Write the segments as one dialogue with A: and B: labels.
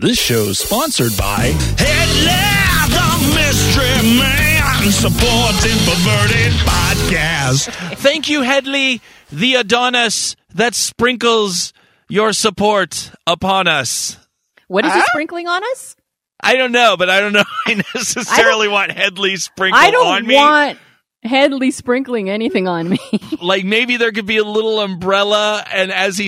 A: This show's sponsored by
B: Headley, the mystery man, supporting perverted podcast.
C: Thank you, Headley, the Adonis that sprinkles your support upon us.
D: What is he sprinkling on us?
C: I don't know, but I don't know I necessarily want Headley sprinkled
D: I don't
C: on me.
D: want Headley sprinkling anything on me.
C: like maybe there could be a little umbrella, and as he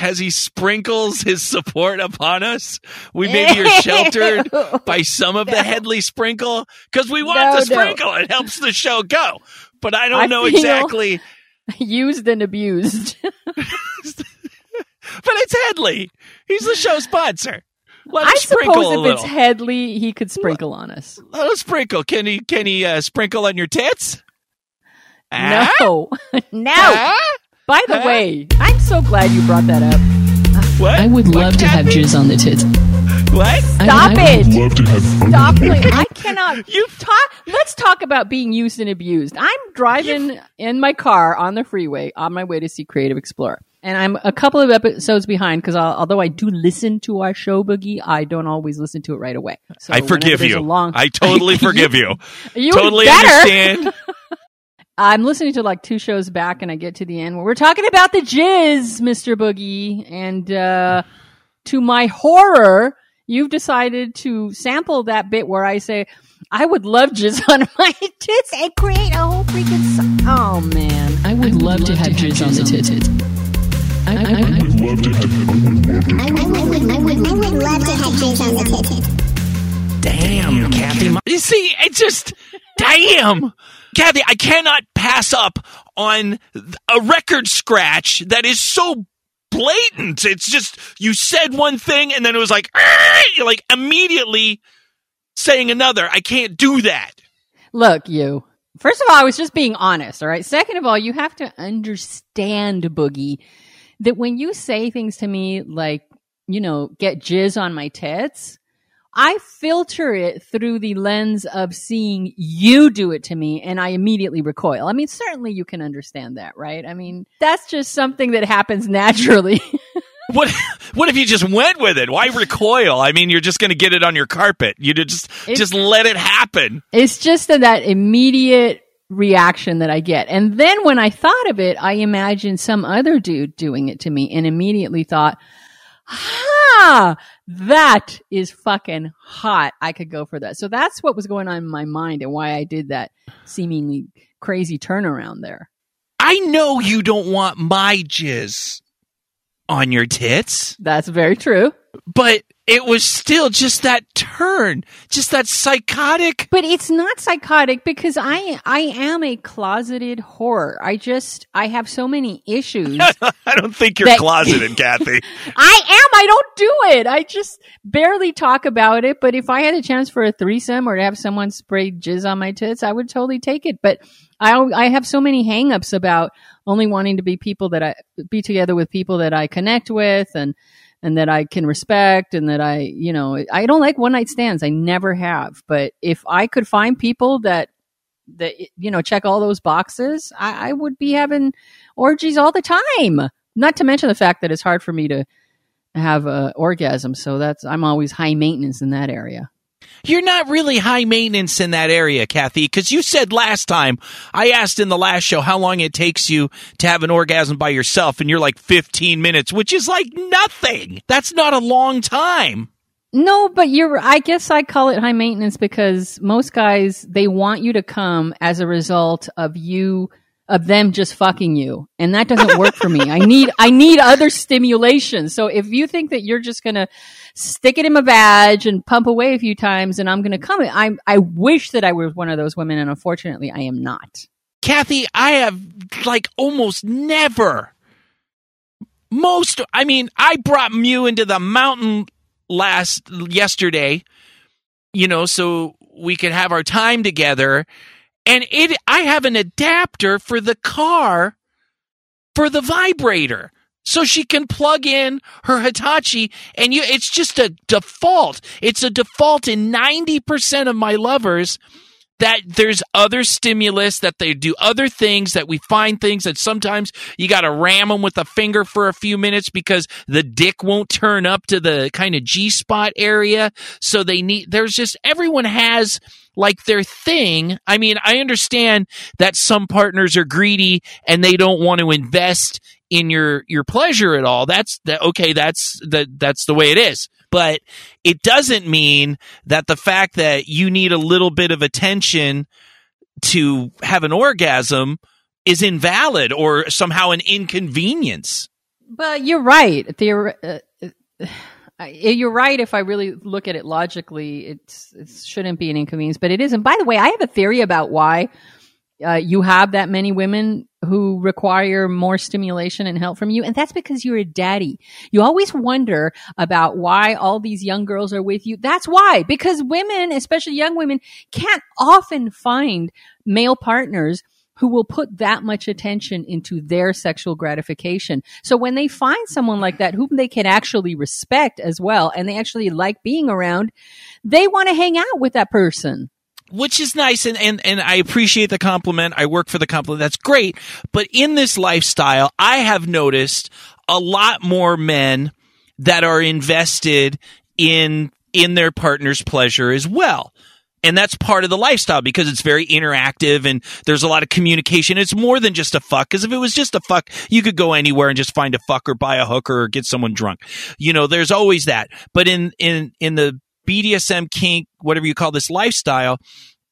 C: as he sprinkles his support upon us, we maybe are sheltered by some of the Headley sprinkle because we want
D: No,
C: the
D: no.
C: sprinkle. It helps the show go. But I don't
D: I
C: know exactly.
D: Used and abused.
C: But it's Headley. He's the show sponsor. Let
D: I
C: sprinkle
D: suppose if it's Headley, he could sprinkle on us.
C: Let him sprinkle. Can he? Can he uh, sprinkle on your tits?
D: No, no. By the way, I'm so glad you brought that up.
C: What?
E: I would love to have
C: Kathy?
E: jizz on the tits.
C: What?
E: I-
D: Stop
E: I-
D: it!
B: Love to have
D: Stop it! I cannot.
C: You-
D: talk. Let's talk about being used and abused. I'm driving in my car on the freeway on my way to see Creative Explorer, and I'm a couple of episodes behind because although I do listen to our show, Boogie, I don't always listen to it right away. So
C: I forgive you.
D: long-
C: I totally forgive you.
D: You
C: totally
D: better.
C: understand.
D: I'm listening to like two shows back, and I get to the end where we're talking about the jizz, Mister Boogie, and uh, to my horror, you've decided to sample that bit where I say, "I would love jizz on my tits," and create a whole freaking. song. oh man,
E: I would, love, to have jizz on the tits. I, I, I,
B: Love to have
F: I would, I I would, love to have jizz on the tits.
C: Damn, Kathy. You see, it's just, damn. Kathy, I cannot pass up on a record scratch that is so blatant. It's just, you said one thing and then it was like, "Ah," like immediately saying another. I can't do that.
D: look, you. First of all, I was just being honest. All right. Second of all, you have to understand, Boogie, that when you say things to me like, you know, get jizz on my tits, I filter it through the lens of seeing you do it to me and I immediately recoil. I mean, certainly you can understand that, right? I mean, that's just something that happens naturally.
C: What what if you just went with it? Why recoil? I mean, you're just going to get it on your carpet. You just
D: It's-
C: just let it happen.
D: it's just that, immediate reaction that I get. And then when I thought of it, I imagined some other dude doing it to me and immediately thought, ha, that is fucking hot. I could go for that. So that's what was going on in my mind and why I did that seemingly crazy turnaround there.
C: I know you don't want my jizz on your tits,
D: That's very true.
C: but it was still just that turn, just that psychotic.
D: But it's not psychotic because I I am a closeted whore. I just I have so many issues.
C: I don't think you're
D: That-
C: closeted, Kathy.
D: I am. I don't do it. I just barely talk about it. But if I had a chance for a threesome or to have someone spray jizz on my tits, I would totally take it. But I I have so many hangups about only wanting to be people that I be together with people that I connect with and and that I can respect and that I you know I don't like one night stands. I never have. But if I could find people that that you know check all those boxes, I, I would be having orgies all the time. Not to mention the fact that it's hard for me to have a orgasm, so that's I'm always high maintenance in that area.
C: You're not really high maintenance in that area, Kathy, because you said last time, I asked in the last show how long it takes you to have an orgasm by yourself, and you're like 15 minutes, which is like nothing. That's not a long time.
D: No, but you're. I guess I call it high maintenance because most guys they want you to come as a result of you of them just fucking you, and that doesn't work for me. I need I need other stimulation. So if you think that you're just gonna stick it in my badge and pump away a few times, and I'm gonna come, I I wish that I was one of those women, and unfortunately, I am not.
C: Kathy, I have like almost never. Most, I mean, I brought Mew into the mountain last yesterday, you know, so we could have our time together. And it, I have an adapter for the car for the vibrator. So she can plug in her Hitachi and you, it's just a default. It's a default in 90% of my lovers that there's other stimulus that they do other things that we find things that sometimes you got to ram them with a finger for a few minutes because the dick won't turn up to the kind of G spot area so they need there's just everyone has like their thing. I mean i understand that some partners are greedy and they don't want to invest in your your pleasure at all. That's that okay that's that that's the way it is. But it doesn't mean that the fact that you need a little bit of attention to have an orgasm is invalid or somehow an inconvenience.
D: But you're right. Uh, you're right. If I really look at it logically, it's it shouldn't be an inconvenience, but it is. And by the way, I have a theory about why uh, you have that many women who require more stimulation and help from you, and that's because you're a daddy. You always wonder about why all these young girls are with you. That's why, because women, especially young women, can't often find male partners who will put that much attention into their sexual gratification. So when they find someone like that whom they can actually respect as well and they actually like being around, they want to hang out with that person.
C: which is nice and, and and I appreciate the compliment. I work for the compliment. That's great. But in this lifestyle, I have noticed a lot more men that are invested in in their partner's pleasure as well. And that's part of the lifestyle because it's very interactive and there's a lot of communication. It's more than just a fuck. Because if it was just a fuck, you could go anywhere and just find a fuck or buy a hooker or get someone drunk. You know, there's always that. But in in in the BDSM kink, whatever you call this lifestyle,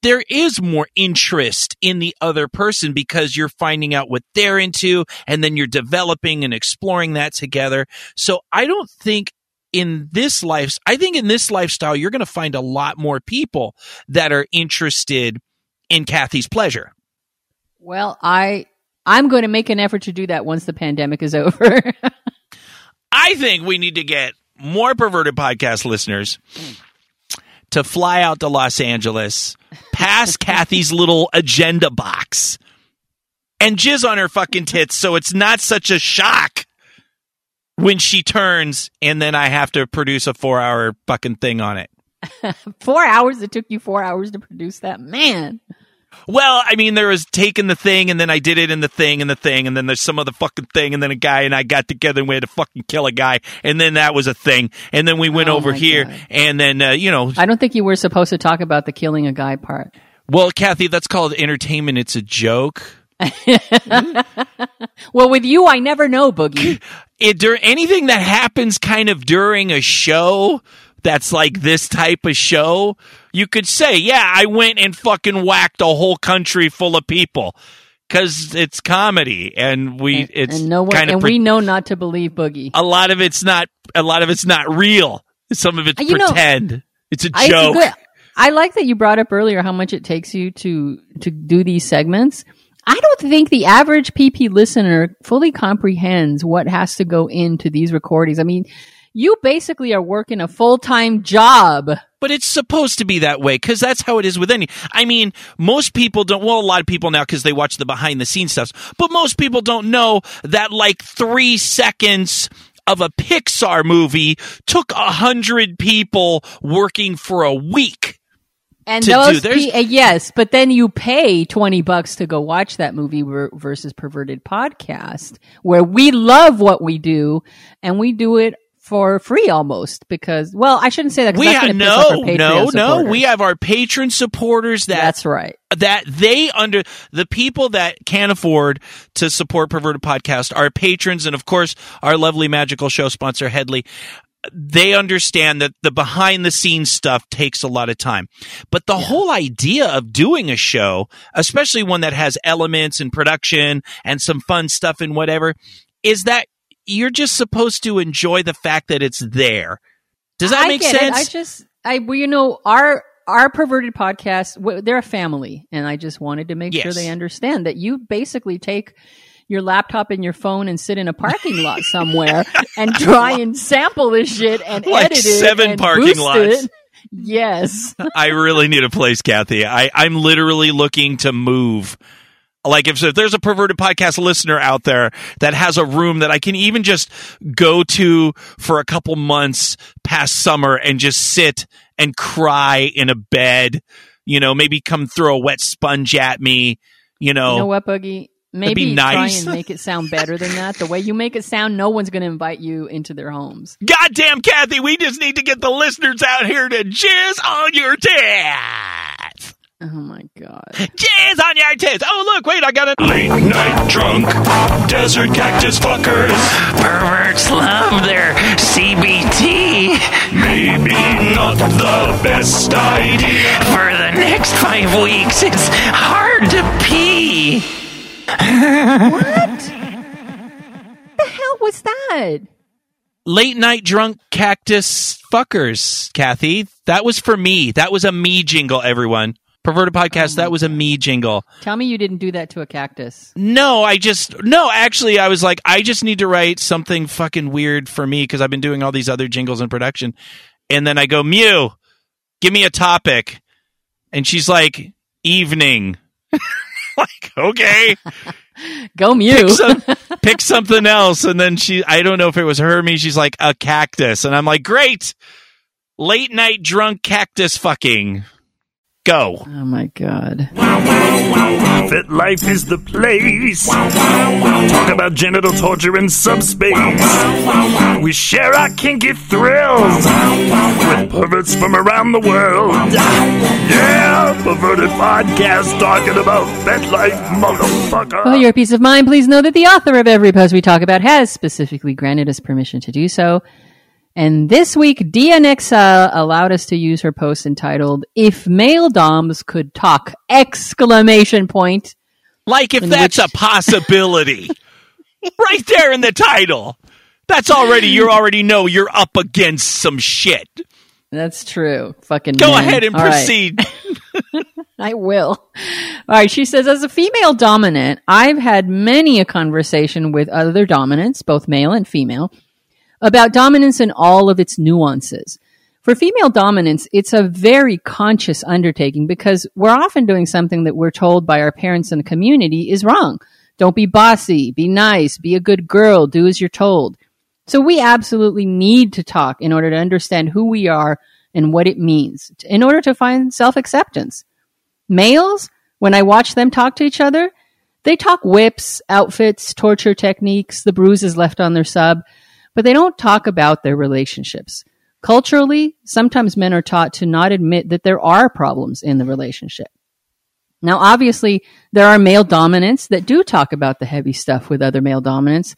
C: there is more interest in the other person because you're finding out what they're into and then you're developing and exploring that together. So I don't think in this life, I think in this lifestyle, you're going to find a lot more people that are interested in Kathy's pleasure.
D: Well, I I'm going to make an effort to do that once the pandemic is over.
C: I think we need to get more perverted podcast listeners to fly out to Los Angeles, pass Kathy's little agenda box, and jizz on her fucking tits so it's not such a shock when she turns and then I have to produce a four hour fucking thing on it.
D: four hours. It took you four hours to produce that. Man.
C: Well, I mean, there was taking the thing, and then I did it in the thing, and the thing, and then there's some other fucking thing, and then a guy and I got together and we had to fucking kill a guy, and then that was a thing, and then we went
D: Oh
C: over here,
D: God.
C: and then uh, you know,
D: I don't think you were supposed to talk about the killing a guy part.
C: well, Kathy, that's called entertainment. It's a joke.
D: Well, with you, I never know, Boogie.
C: It dur- anything that happens kind of during a show that's like this type of show, you could say, yeah, I went and fucking whacked a whole country full of people. Because it's comedy, and we it's
D: and no one,
C: kind of
D: and we know not to believe Boogie.
C: a lot of it's not a lot of it's not real. Some of it's
D: Uh, You know,
C: pretend. it's a
D: I,
C: joke.
D: good- I like that you brought up earlier how much it takes you to to do these segments. I don't think the average PP listener fully comprehends what has to go into these recordings. I mean, you basically are working a full time job.
C: But it's supposed to be that way because that's how it is with any. I mean, most people don't. Well, a lot of people now because they watch the behind the scenes stuff. But most people don't know that like three seconds of a Pixar movie took a hundred people working for a week.
D: And those, pe- uh, yes, but then you pay 20 bucks to go watch that movie ver- versus Perverted Podcast, where we love what we do and we do it for free almost because, well, I shouldn't say that
C: We
D: that's
C: have
D: gonna piss off our
C: no, no, no. We have our patron supporters that
D: That's right.
C: that they under the people that can't afford to support perverted podcast our patrons and of course our lovely magical show sponsor headley they understand that the behind the scenes stuff takes a lot of time but the whole idea of doing a show especially one that has elements and production and some fun stuff and whatever is that you're just supposed to enjoy the fact that it's there does that
D: I
C: make sense
D: It. I just, I, well, you know, our, our perverted podcast, they're a family. And I just wanted to make sure they understand that you basically take your laptop and your phone and sit in a parking lot somewhere and try and sample this shit and
C: Like
D: edit it.
C: seven
D: and
C: parking
D: boost
C: lots.
D: it. Yes.
C: I really need a place, Kathy. I, I'm literally looking to move. Like if, if there's a perverted podcast listener out there that has a room that I can even just go to for a couple months past summer and just sit and cry in a bed, You know, maybe come throw a wet sponge at me. You know,
D: You know what, Boogie? Maybe
C: be
D: try
C: nice.
D: and make it sound better than that. The way you make it sound, no one's going to invite you into their homes.
C: goddamn Kathy, we just need to get the listeners out here to jizz on your tits.
D: Oh my god!
C: Jizz on your tits. Oh look, wait, I got a
B: Late night drunk, desert cactus fuckers.
C: perverts love their CBT.
B: Maybe not the best idea.
C: For the next five weeks, it's hard to pee.
D: The hell was that?
C: Late night drunk cactus fuckers, Kathy. That was for me. That was a me jingle, everyone. Perverted podcast, that was a me jingle.
D: Tell me you didn't do that to a cactus.
C: No, I just no. Actually, I was like, I just need to write something fucking weird for me because I've been doing all these other jingles in production, and then I go, Mew, give me a topic, and she's like, evening. like, okay,
D: Go mute.
C: pick, some, pick something else, and then she, I don't know if it was her or me. She's like a cactus, and I'm like, great, late night drunk cactus fucking. Go.
D: oh my god!
B: FetLife is the place. Talk about genital torture in subspace. We share our kinky thrills with perverts from around the world. Yeah, perverted podcast talking about FetLife, motherfucker.
D: For your peace of mind, please know that the author of every post we talk about has specifically granted us permission to do so. And this week, DNX allowed us to use her post entitled "If Male Doms Could Talk!" exclamation point.
C: Like if that's
D: which-
C: a possibility. right there in the title. That's already you already know you're up against some shit.
D: That's true. Fucking
C: Go
D: man.
C: ahead and
D: All right.
C: proceed.
D: I will. All right. She says, as a female dominant, I've had many a conversation with other dominants, both male and female, about dominance and all of its nuances. For female dominance, it's a very conscious undertaking because we're often doing something that we're told by our parents and the community is wrong. Don't be bossy, be nice, be a good girl, do as you're told. So we absolutely need to talk in order to understand who we are and what it means in order to find self acceptance. Males, when I watch them talk to each other, they talk whips, outfits, torture techniques, the bruises left on their sub, but they don't talk about their relationships. Culturally, sometimes men are taught to not admit that there are problems in the relationship. Now, obviously, there are male dominants that do talk about the heavy stuff with other male dominants,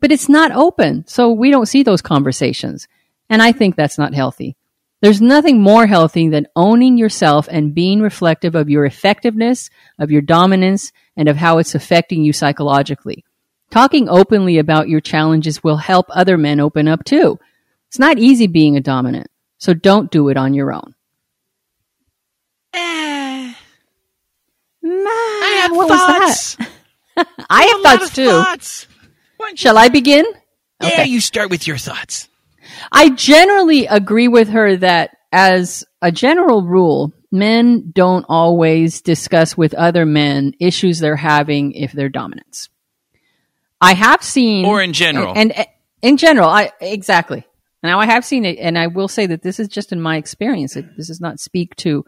D: but it's not open, so we don't see those conversations. And I think that's not healthy. There's nothing more healthy than owning yourself and being reflective of your effectiveness, of your dominance, and of how it's affecting you psychologically. Talking openly about your challenges will help other men open up too. It's not easy being a dominant, so don't do it on your own.
C: I have
D: what was
C: thoughts.
D: that? I have
C: a lot
D: thoughts
C: of
D: too.
C: thoughts. Why don't
D: Shall I begin?
C: Yeah, you start with your thoughts.
D: I generally agree with her that, as a general rule, men don't always discuss with other men issues they're having if they're dominants. I have seen,
C: Or in general.
D: and, and in general, I exactly. Now I have seen it, and I will say that this is just in my experience. It, this does not speak to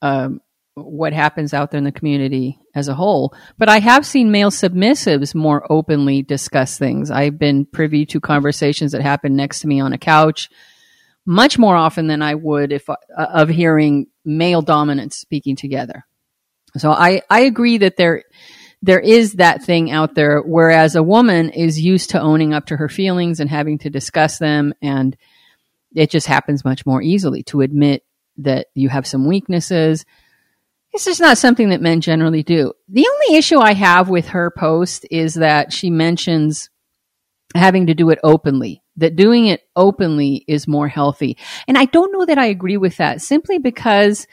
D: um, what happens out there in the community as a whole. But I have seen male submissives more openly discuss things. I've been privy to conversations that happen next to me on a couch much more often than I would if uh, of hearing male dominants speaking together. So I, I agree that there there is that thing out there whereas a woman is used to owning up to her feelings and having to discuss them and it just happens much more easily to admit that you have some weaknesses it's just not something that men generally do. The only issue I have with her post is that she mentions having to do it openly, that doing it openly is more healthy. And I don't know that I agree with that simply because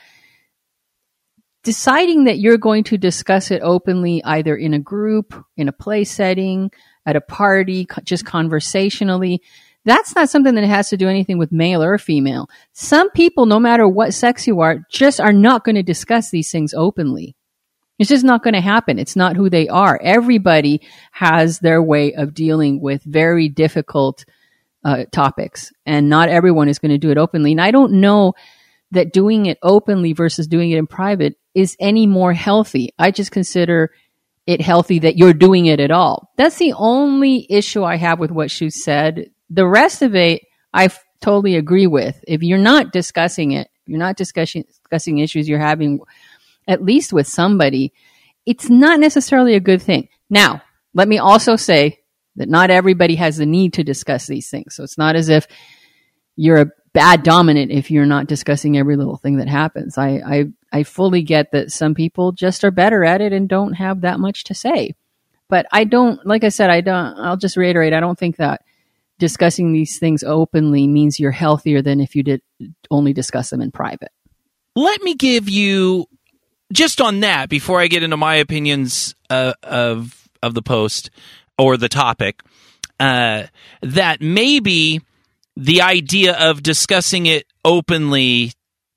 D: deciding that you're going to discuss it openly, either in a group, in a play setting, at a party, just conversationally, that's not something that has to do anything with male or female. Some people, no matter what sex you are, just are not going to discuss these things openly. It's just not going to happen. It's not who they are. Everybody has their way of dealing with very difficult uh, topics, and not everyone is going to do it openly. And I don't know that doing it openly versus doing it in private is any more healthy. I just consider it healthy that you're doing it at all. That's the only issue I have with what she said. The rest of it, I totally agree with. If you're not discussing it, you're not discussing discussing issues you're having, at least with somebody, it's not necessarily a good thing. Now, let me also say that not everybody has the need to discuss these things. So it's not as if you're a bad dominant if you're not discussing every little thing that happens. I, I, I fully get that some people just are better at it and don't have that much to say. But I don't, like I said, I don't, I'll just reiterate, I don't think that discussing these things openly means you're healthier than if you did only discuss them in private.
C: Let me give you just on that before I get into my opinions uh, of of the post or the topic. Uh, that maybe the idea of discussing it openly,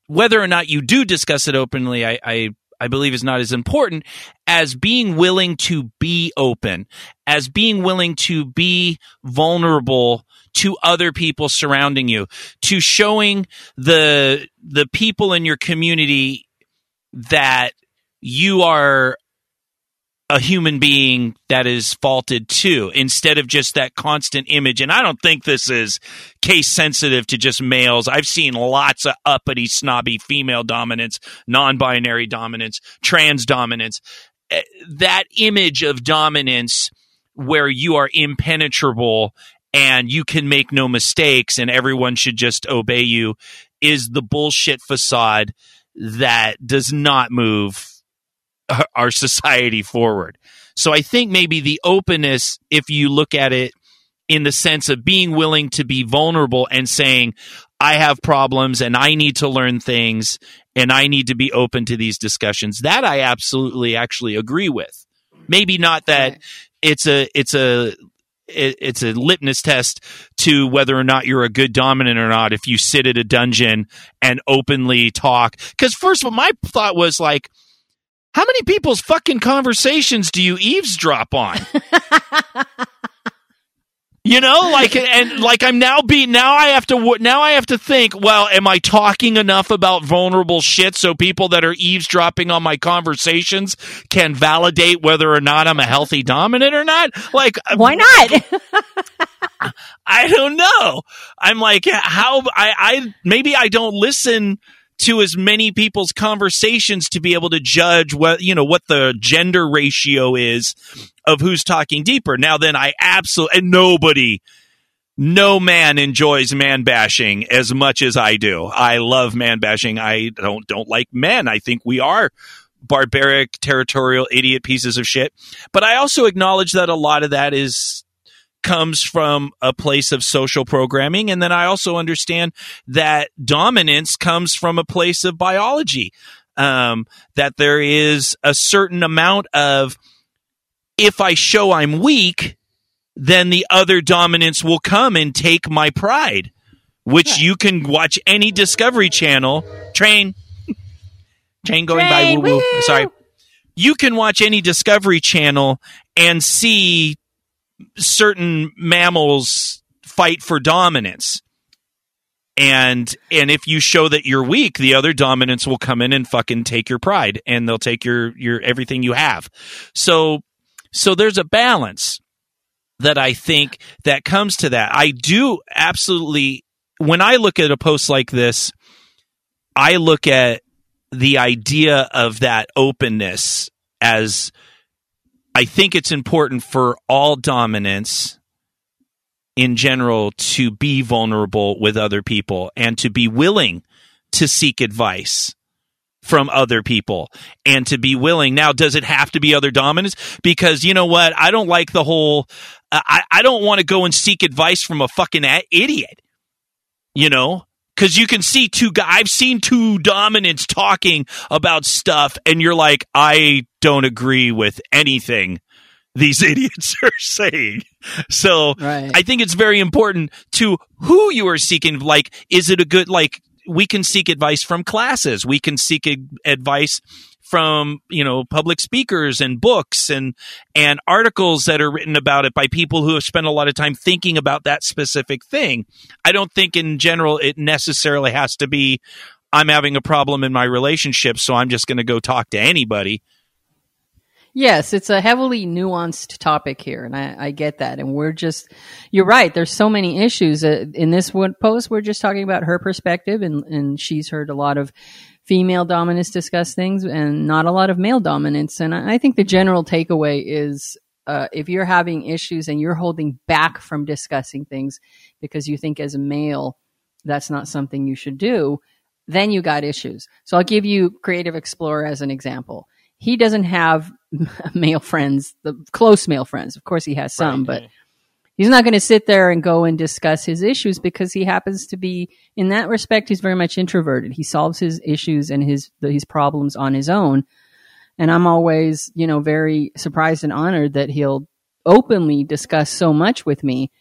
C: whether or not you do discuss it openly, I, I I believe is not as important as being willing to be open, as being willing to be vulnerable to other people surrounding you, to showing the the people in your community that you are a human being that is faulted too, instead of just that constant image. And I don't think this is case sensitive to just males. I've seen lots of uppity, snobby female dominance, non binary dominance, trans dominance. Eh, That image of dominance where you are impenetrable and you can make no mistakes and everyone should just obey you is the bullshit facade that does not move our society forward. So I think maybe the openness, if you look at it in the sense of being willing to be vulnerable and saying, I have problems and I need to learn things and I need to be open to these discussions, that I absolutely actually agree with. Maybe not that it's a, it's a, it's a litmus test to whether or not you're a good dominant or not if you sit at a dungeon and openly talk. Because first of all, my thought was like, how many people's fucking conversations do you eavesdrop on? you know, like and like I'm now be now I have to now I have to think, well, am I talking enough about vulnerable shit so people that are eavesdropping on my conversations can validate whether or not I'm a healthy dominant or not? Like uh,
D: Why not?
C: I don't know. I'm like, how I, I maybe I don't listen to as many people's conversations to be able to judge what you know what the gender ratio is of who's talking deeper. Now then I absolutely and nobody no man enjoys man bashing as much as I do. I love man bashing. I don't don't like men. I think we are barbaric, territorial, idiot pieces of shit. But I also acknowledge that a lot of that is comes from a place of social programming. And then I also understand that dominance comes from a place of biology. Um, that there is a certain amount of, if I show I'm weak, then the other dominance will come and take my pride, which you can watch any Discovery Channel train. Train going by
D: Train,
C: woo woo.
D: woo.
C: Sorry. You can watch any Discovery Channel and see certain mammals fight for dominance. And and if you show that you're weak, the other dominants will come in and fucking take your pride and they'll take your your everything you have. So so there's a balance that I think that comes to that. I do absolutely when I look at a post like this, I look at the idea of that openness as I think it's important for all dominance in general to be vulnerable with other people and to be willing to seek advice from other people and to be willing. Now, does it have to be other dominants? Because you know what? I don't like the whole, uh, I, I don't want to go and seek advice from a fucking idiot, you know? Because you can see two guys, I've seen two dominants talking about stuff, and you're like, I don't agree with anything these idiots are saying. So
D: Right.
C: I think it's very important to who you are seeking. Like, is it a good, like, we can seek advice from classes. We can seek ad- advice from, you know, public speakers and books and, and articles that are written about it by people who have spent a lot of time thinking about that specific thing. I don't think in general it necessarily has to be I'm having a problem in my relationship, so I'm just going to go talk to anybody.
D: Yes, it's a heavily nuanced topic here, and I, I get that. And we're just, you're right. There's so many issues uh, in this one post. We're just talking about her perspective, and and she's heard a lot of female dominance discuss things, and not a lot of male dominance. And I I think the general takeaway is, uh, if you're having issues and you're holding back from discussing things because you think as a male that's not something you should do, then you got issues. So I'll give you Creative Explorer as an example. He doesn't have male friends, the close male friends. Of course, he has some, but he's not going to sit there and go and discuss his issues because he happens to be, in that respect, he's very much introverted. He solves his issues and his his problems on his own. And I'm always, you know, very surprised and honored that he'll openly discuss so much with me.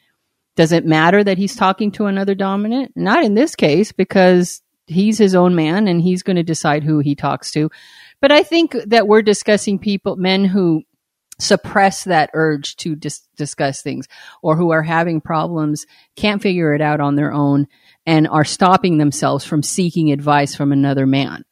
D: Does it matter that he's talking to another dominant? Not in this case, because he's his own man and he's going to decide who he talks to. But I think that we're discussing people, men who suppress that urge to dis- discuss things or who are having problems, can't figure it out on their own, and are stopping themselves from seeking advice from another man.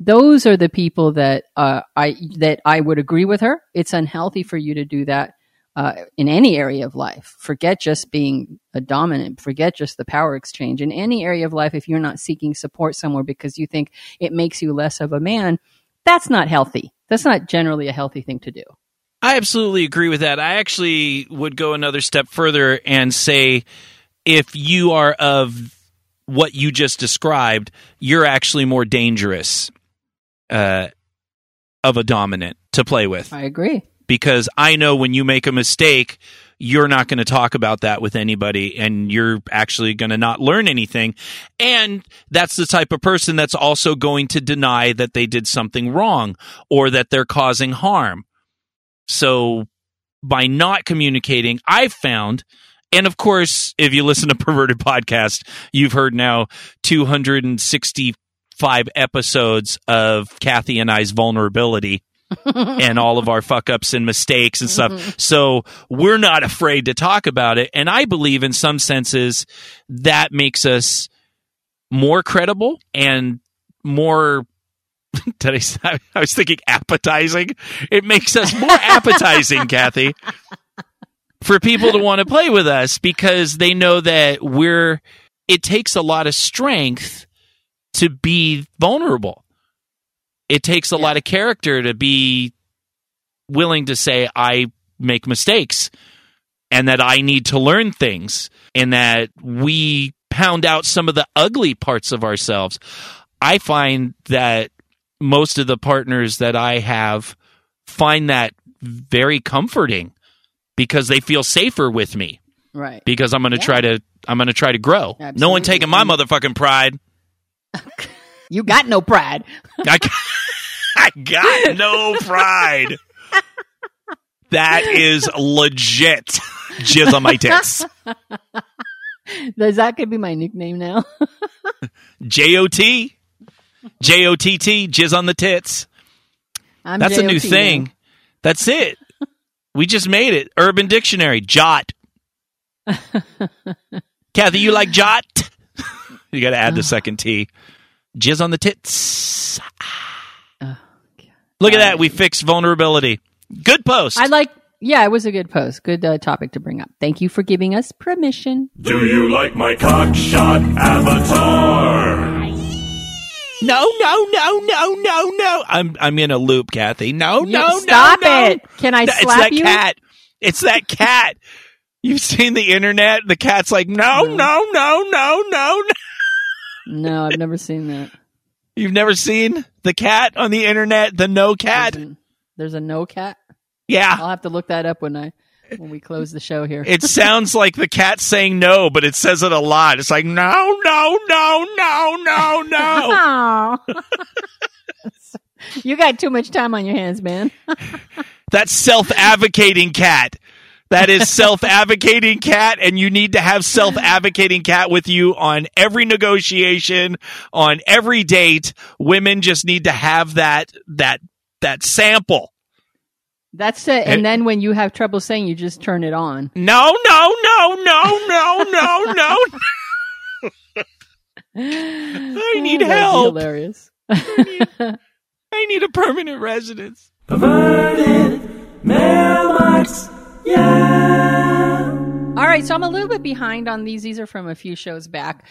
D: Those are the people that uh, I that I would agree with her. It's unhealthy for you to do that uh, in any area of life. Forget just being a dominant. Forget just the power exchange in any area of life. If you're not seeking support somewhere because you think it makes you less of a man, that's not healthy. That's not generally a healthy thing to do.
C: I absolutely agree with that. I actually would go another step further and say if you are of what you just described, you're actually more dangerous uh, of a dominant to play with.
D: I agree.
C: Because I know when you make a mistake, you're not going to talk about that with anybody and you're actually going to not learn anything. And that's the type of person that's also going to deny that they did something wrong or that they're causing harm. So by not communicating, I've found, and of course, if you listen to Perverted Podcast, you've heard now 265 episodes of Kathy and I's vulnerability. And all of our fuck ups and mistakes and stuff. Mm-hmm. So we're not afraid to talk about it. And I believe in some senses that makes us more credible and more did I, say- I was thinking appetizing. It makes us more appetizing, Kathy, for people to want to play with us because they know that we're. It takes a lot of strength to be vulnerable. It takes a lot of character to be willing to say I make mistakes and that I need to learn things and that we pound out some of the ugly parts of ourselves. I find that most of the partners that I have find that very comforting because they feel safer with me
D: Right.
C: because I'm going to try to I'm going to try to grow. No one taking my motherfucking pride.
D: You got no pride.
C: I, I got no pride. That is legit. Jizz on my tits.
D: Does that could be my nickname now?
C: J O T. J O T T. Jizz on the tits.
D: I'm
C: That's a new
D: now.
C: thing. That's it. We just made it. Urban Dictionary. Jot. Kathy, you like jot? you got to add the second T. Jizz on the tits. Look at that. We fixed vulnerability. Good post.
D: I like. Yeah, it was a good post. Good uh, topic to bring up. Thank you for giving us permission.
B: Do you like my cockshot avatar?
C: No, no, no, no, no, no. I'm I'm in a loop, Kathy. No,
D: You-
C: no,
D: stop
C: no, no.
D: it. Can I
C: No, It's that
D: you?
C: cat. It's that cat. You've seen the internet. The cat's like, no, no, no, no, no, no.
D: No, I've never seen that.
C: You've never seen the cat on the internet, the no cat.
D: There's a, there's a no cat.
C: Yeah.
D: I'll have to look that up when I when we close the show here.
C: It sounds like the cat saying no, but it says it a lot. It's like, no, no, no, no, no, no.
D: You got too much time on your hands, man.
C: that self advocating cat. That is self advocating cat, and you need to have self advocating cat with you on every negotiation, on every date. Women just need to have that that that sample.
D: That's it. And eh. then when you have trouble saying, you just turn it on.
C: No, no, no, no, no, no, no. I need
D: Oh, that'd be
C: help.
D: Hilarious.
C: I need a permanent residence.
D: All right, so I'm a little bit behind on these. These are from a few shows back.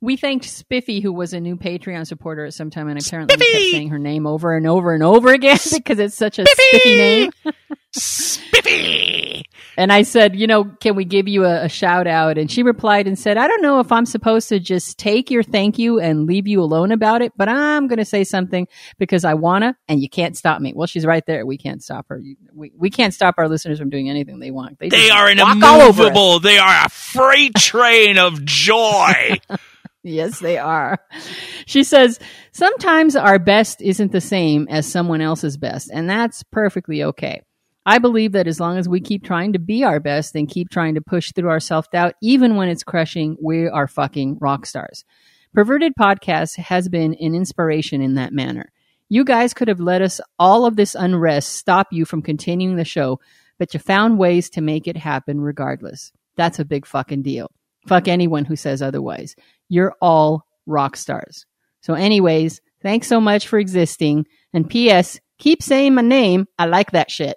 D: We thanked Spiffy, who was a new Patreon supporter at some time, and apparently we kept saying her name over and over and over again because it's such a spiffy name.
C: Spiffy.
D: And I said, you know, can we give you a, a shout out? And she replied and said, I don't know if I'm supposed to just take your thank you and leave you alone about it, but I'm going to say something because I wanna, and you can't stop me. Well, she's right there. We can't stop her. We, we can't stop our listeners from doing anything they want.
C: They
D: just
C: are an
D: walk all over us.
C: immovable. They are a freight train of joy.
D: Yes, they are. She says, sometimes our best isn't the same as someone else's best, and that's perfectly okay. I believe that as long as we keep trying to be our best and keep trying to push through our self doubt, even when it's crushing, we are fucking rock stars. Perverted Podcast has been an inspiration in that manner. You guys could have let us all of this unrest stop you from continuing the show, but you found ways to make it happen regardless. That's a big fucking deal. Fuck anyone who says otherwise. You're all rock stars. So, anyways, thanks so much for existing. And P.S. Keep saying my name. I like that shit.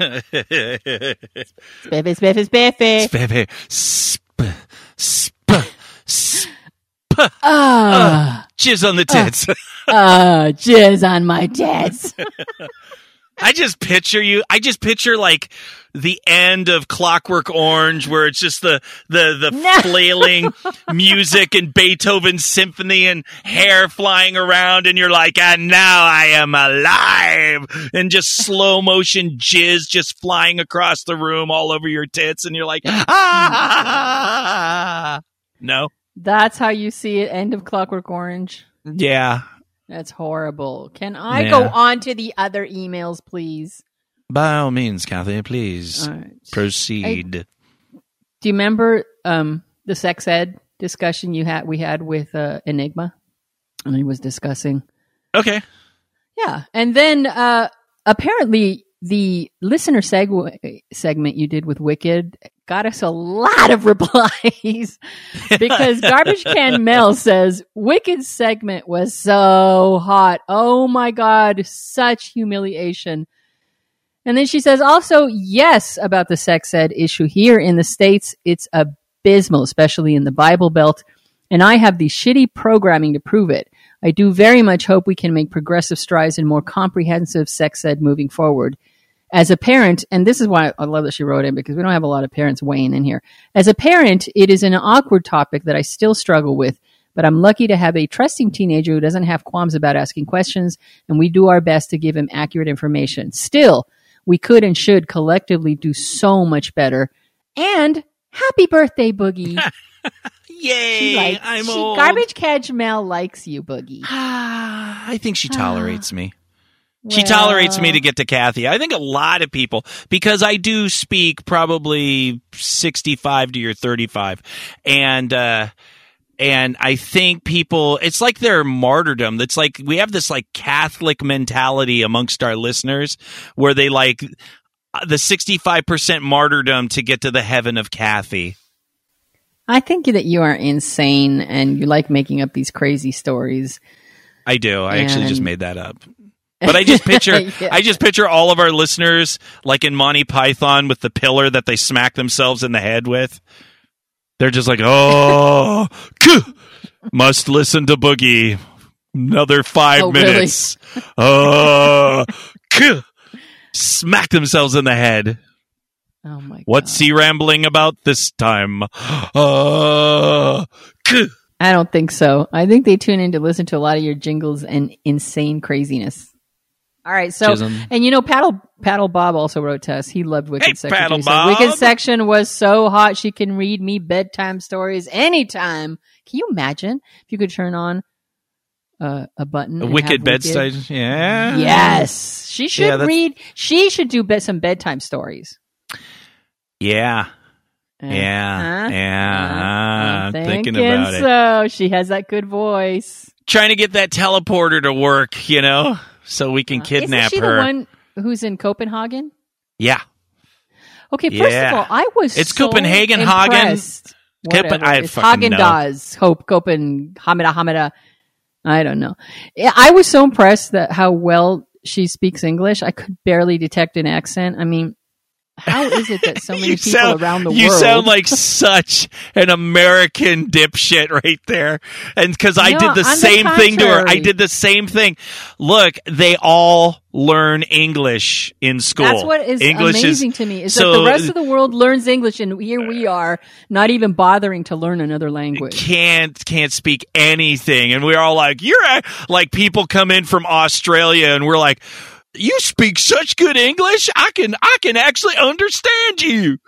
D: Spiffy, spiffy, spiffy.
C: Spiffy. Sp, sp, sp.
D: Ah,
C: Jizz on the tits.
D: ah, jizz on my tits.
C: I just picture you. I just picture like the end of Clockwork Orange, where it's just the the the
D: No.
C: flailing music and Beethoven symphony and hair flying around, and you're like, and now I am alive, and just slow motion jizz just flying across the room all over your tits, and you're like, ah, no,
D: That's how you see it. End of Clockwork Orange.
C: yeah.
D: That's horrible. Can I
C: Yeah.
D: go on to the other emails, please?
C: By all means, Kathy, please
D: right.
C: proceed.
D: Do you remember um, the sex ed discussion you had? We had with uh, Enigma, and he was discussing
C: okay.
D: Yeah, and then uh, apparently the listener seg- segment you did with Wicked got us a lot of replies because Garbage Can Mel says Wicked's segment was so hot. Oh my god, such humiliation. And then she says also yes about the sex ed issue here in the states. It's abysmal, especially in the Bible Belt. And I have the shitty programming to prove it. I do very much hope we can make progressive strides in more comprehensive sex ed moving forward. As a parent, and this is why I love that she wrote in because we don't have a lot of parents weighing in here. As a parent, it is an awkward topic that I still struggle with, but I'm lucky to have a trusting teenager who doesn't have qualms about asking questions, and we do our best to give him accurate information. Still, we could and should collectively do so much better. And happy birthday, Boogie.
C: Yay!
D: She likes,
C: I'm
D: she,
C: old.
D: Garbage Catch Mel likes you, Boogie.
C: I think she tolerates me. She tolerates me to get to Kathy. I think a lot of people, because I do speak probably 65 to your 35. And, uh, and I think people, it's like their martyrdom. It's like we have this like Catholic mentality amongst our listeners where they like uh, the 65% martyrdom to get to the heaven of Kathy.
D: I think that you are insane and you like making up these crazy stories.
C: I do. I actually just made that up. But I just picture
D: Yeah.
C: I just picture all of our listeners like in Monty Python with the pillar that they smack themselves in the head with. They're just like, "Oh, must listen to Boogie another 5
D: Oh, really?
C: minutes." Oh, smack themselves in the head.
D: Oh my
C: What's he rambling about this time? Oh.
D: I don't think so. I think they tune in to listen to a lot of your jingles and insane craziness. All right, so
C: Chisholm.
D: and you know, Paddle Paddle Bob also wrote to us. He loved Wicked
C: Hey,
D: section.
C: Paddle
D: He said,
C: Bob.
D: Wicked section was so hot she can read me bedtime stories anytime. Can you imagine if you could turn on uh, a button?
C: A wicked
D: have
C: bedside. Yeah.
D: Yes, she should
C: Yeah,
D: read. She should do be- some bedtime stories.
C: Yeah.
D: Uh,
C: Yeah,
D: huh?
C: yeah,
D: I'm
C: I'm thinking about it.
D: So she has that good voice.
C: Trying to get that teleporter to work, you know, so we can kidnap
D: Uh, Isn't she
C: her.
D: the one who's in Copenhagen?
C: Yeah,
D: Okay, first
C: Yeah.
D: of all, I was
C: It's
D: so
C: Copenhagen, Hagen.
D: impressed.
C: Copen-
D: whatever.
C: I
D: it's
C: fucking
D: Hagen
C: know.
D: Dazs, Hope, Copen, Hamida, Hamida. I don't know. Yeah, I was so impressed that how well she speaks English. I could barely detect an accent. I mean, how is it that so many people
C: sound-
D: around the
C: you
D: world?
C: You sound like such an American dipshit right there. And because I
D: No,
C: did the
D: on the
C: same thing to her. I did the same thing. Look, they all learn English in school.
D: That's what is
C: English
D: amazing to me is
C: so-
D: that the rest of the world learns English, and here we are not even bothering to learn another language.
C: can't can't speak anything and we're all like you're a-" like people come in from australia and we're like you speak such good english i can i can actually understand you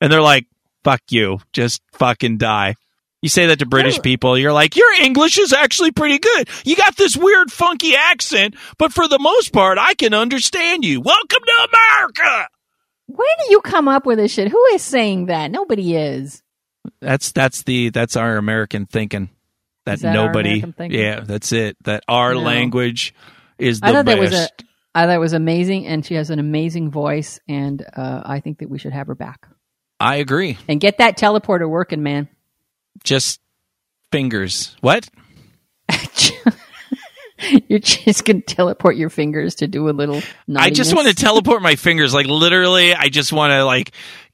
C: and they're like fuck you just fucking die you say that to british people you're like your english is actually pretty good you got this weird funky accent but for the most part i can understand you welcome to america
D: Where do you come up with this shit? Who is saying that? Nobody is.
C: That's that's the that's our American thinking. That,
D: that our
C: nobody,
D: American thinking?
C: yeah, that's it. That our
D: No.
C: language is the
D: I thought
C: best.
D: that was. I thought it was amazing, and she has an amazing voice, and uh, I think that we should have her back
C: I agree.
D: and get that teleporter working, man.
C: Just fingers. What?
D: You're just gonna teleport your fingers to do a little.
C: I just want to teleport my fingers. Like literally, I just want to like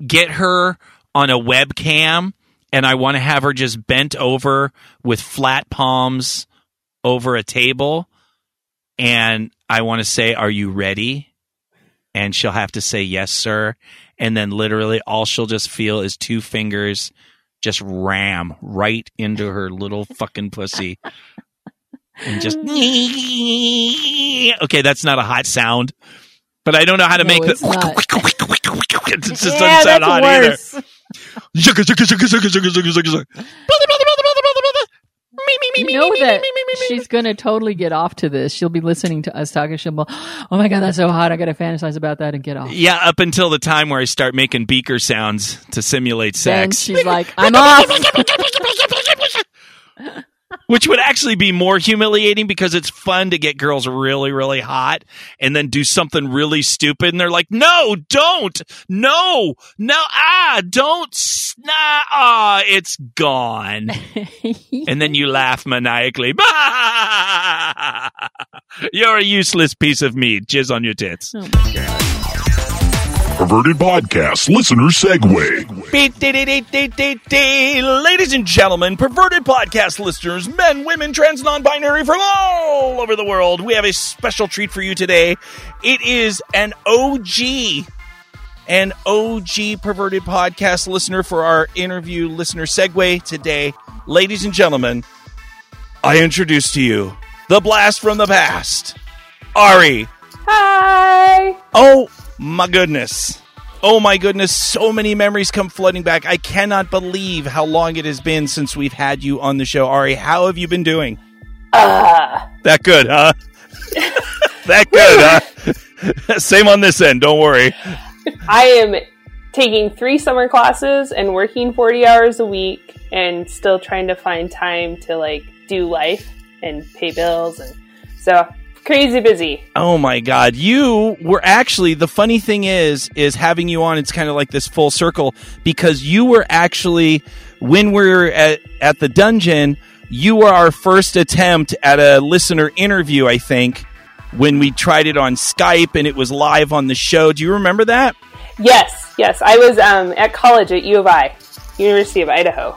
C: get her on a webcam, and I want to have her just bent over with flat palms over a table, and I want to say, "Are you ready?" And she'll have to say, "Yes, sir." And then literally, all she'll just feel is two fingers just ram right into her little fucking pussy. And just okay, that's not a hot sound, but I don't know how to
D: No,
C: make
D: it's
C: the.
D: not.
C: It just
D: yeah,
C: doesn't sound hot
D: worse.
C: either.
D: You know that she's gonna totally get off to this. She'll be listening to us talking. She'll be, "Oh my god, that's so hot! I gotta fantasize about that and get off."
C: Yeah, up until the time where I start making beaker sounds to simulate
D: Then
C: sex,
D: she's like, "I'm off."
C: which would actually be more humiliating because it's fun to get girls really, really hot and then do something really stupid. And they're like, no, don't, no, no, ah, don't, nah, ah, it's gone. and then you laugh maniacally. You're a useless piece of meat. Jizz on your tits.
D: Oh.
A: Perverted Podcast Listener Segue.
C: Ladies and gentlemen, perverted podcast listeners, men, women, trans, non binary from all over the world, we have a special treat for you today. It is an OG, an OG perverted podcast listener for our interview listener segue today. Ladies and gentlemen, I introduce to you the blast from the past, Ari.
G: Hi.
C: Oh my goodness. Oh my goodness, so many memories come flooding back. I cannot believe how long it has been since we've had you on the show. Ari, how have you been doing?
G: Uh,
C: That good, huh? that good, huh? Same on this end, don't worry.
G: I am taking three summer classes and working 40 hours a week and still trying to find time to like do life and pay bills and so crazy busy.
C: Oh my god, you were actually the funny thing is is having you on it's kind of like this full circle because you were actually when we were at at the dungeon, you were our first attempt at a listener interview, I think, when we tried it on Skype and it was live on the show. Do you remember that?
G: Yes, yes. I was um, at college at U of I, University of Idaho.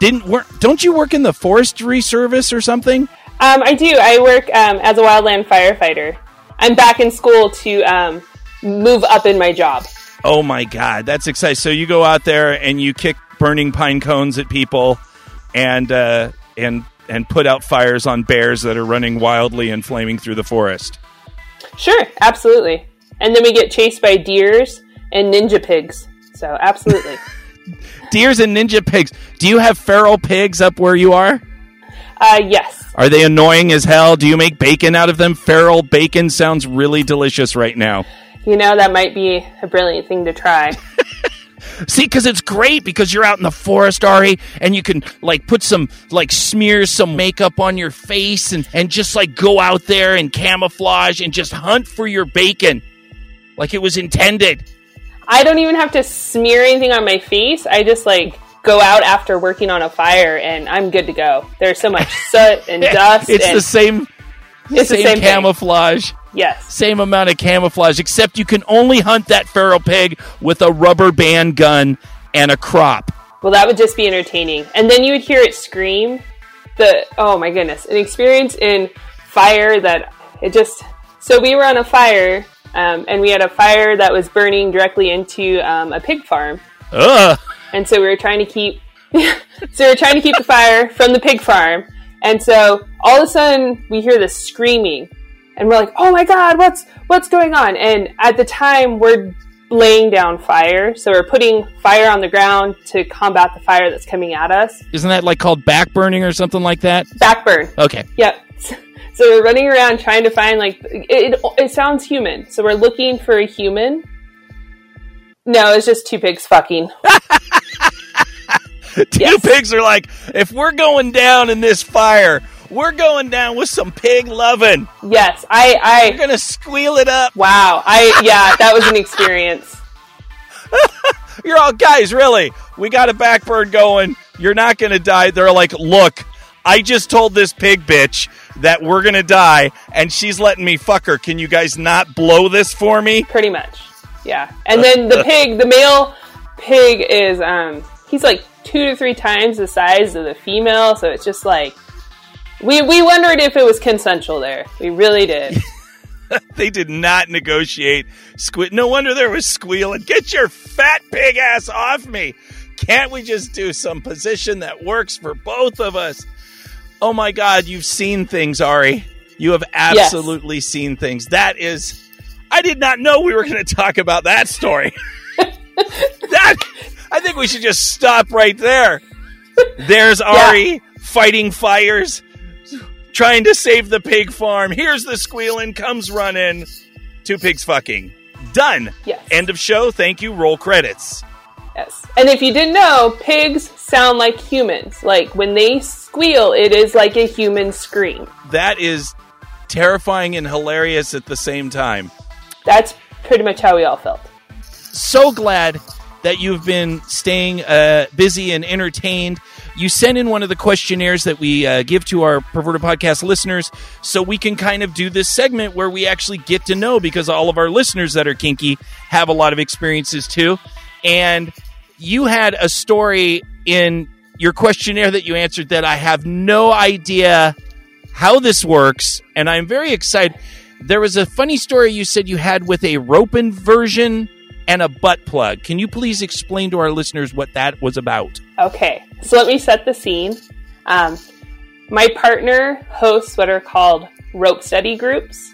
C: Didn't work don't you work in the forestry service or something?
G: Um, I do. I work um, as a wildland firefighter. I'm back in school to um, move up in my job.
C: Oh my god, that's exciting! So you go out there and you kick burning pine cones at people, and uh, and and put out fires on bears that are running wildly and flaming through the forest.
G: Sure, absolutely. And then we get chased by deers and ninja pigs. So absolutely.
C: Deers and ninja pigs. Do you have feral pigs up where you are?
G: Uh, yes.
C: Are they annoying as hell? Do you make bacon out of them? Feral bacon sounds really delicious right now.
G: You know that might be a brilliant thing to try.
C: See, because it's great because you're out in the forest, Ari, and you can like put some like smear some makeup on your face and and just like go out there and camouflage and just hunt for your bacon, like it was intended.
G: I don't even have to smear anything on my face. I just like go out after working on a fire and I'm good to go. There's so much soot and dust.
C: it's
G: and
C: the same.
G: It's the
C: same,
G: same thing.
C: camouflage.
G: yes.
C: Same amount of camouflage, except you can only hunt that feral pig with a rubber band gun and a crop.
G: Well, that would just be entertaining. And then you would hear it scream. The oh my goodness, an experience in fire that it just. So we were on a fire, um, and we had a fire that was burning directly into um, a pig farm,
C: Ugh.
G: And so we were trying to keep. so we were trying to keep the fire from the pig farm, and so all of a sudden we hear this screaming, and we're like, "Oh my god, what's what's going on?" And at the time we're laying down fire, so we're putting fire on the ground to combat the fire that's coming at us.
C: Isn't that like called backburning or something like that?
G: Backburn.
C: Okay.
G: Yep. So we're running around trying to find like it, it. It sounds human. So we're looking for a human. No, it's just two pigs fucking.
C: Two
G: Yes.
C: pigs are like, if we're going down in this fire, we're going down with some pig loving.
G: Yes, I.
C: We're
G: I.
C: gonna squeal it up.
G: Wow. I. Yeah, that was an experience.
C: You're all guys, really? We got a backburn going. You're not gonna die. They're like, look, I just told this pig bitch that we're gonna die, and she's letting me fuck her. Can you guys not blow this for me?
G: Pretty much. Yeah. And then the pig, the male pig is um he's like two to three times the size of the female, so it's just like we we wondered if it was consensual there. We really did.
C: They did not negotiate. Sque- no wonder there was squealing. Get your fat pig ass off me. Can't we just do some position that works for both of us? Oh my God, you've seen things, Ari. You have absolutely seen things. That is, I did not know we were going to talk about that story. that, I think we should just stop right there. There's Ari fighting fires, trying to save the pig farm. Here's the squealing, comes running. Two pigs fucking. Done.
G: Yes.
C: End of show. Thank you. Roll credits.
G: Yes. And if you didn't know, pigs sound like humans. Like when they squeal, it is like a human scream.
C: That is terrifying and hilarious at the same time.
G: That's pretty much how we all felt.
C: so glad that you've been staying uh, busy and entertained. You sent in one of the questionnaires that we uh, give to our Perverted Podcast listeners so we can kind of do this segment where we actually get to know because all of our listeners that are kinky have a lot of experiences too. And you had a story in your questionnaire that you answered that I have no idea how this works, and I'm very excited. There was a funny story you said you had with a rope inversion and a butt plug. Can you please explain to our listeners what that was about?
G: Okay, so let me set the scene. Um, my partner hosts what are called rope study groups.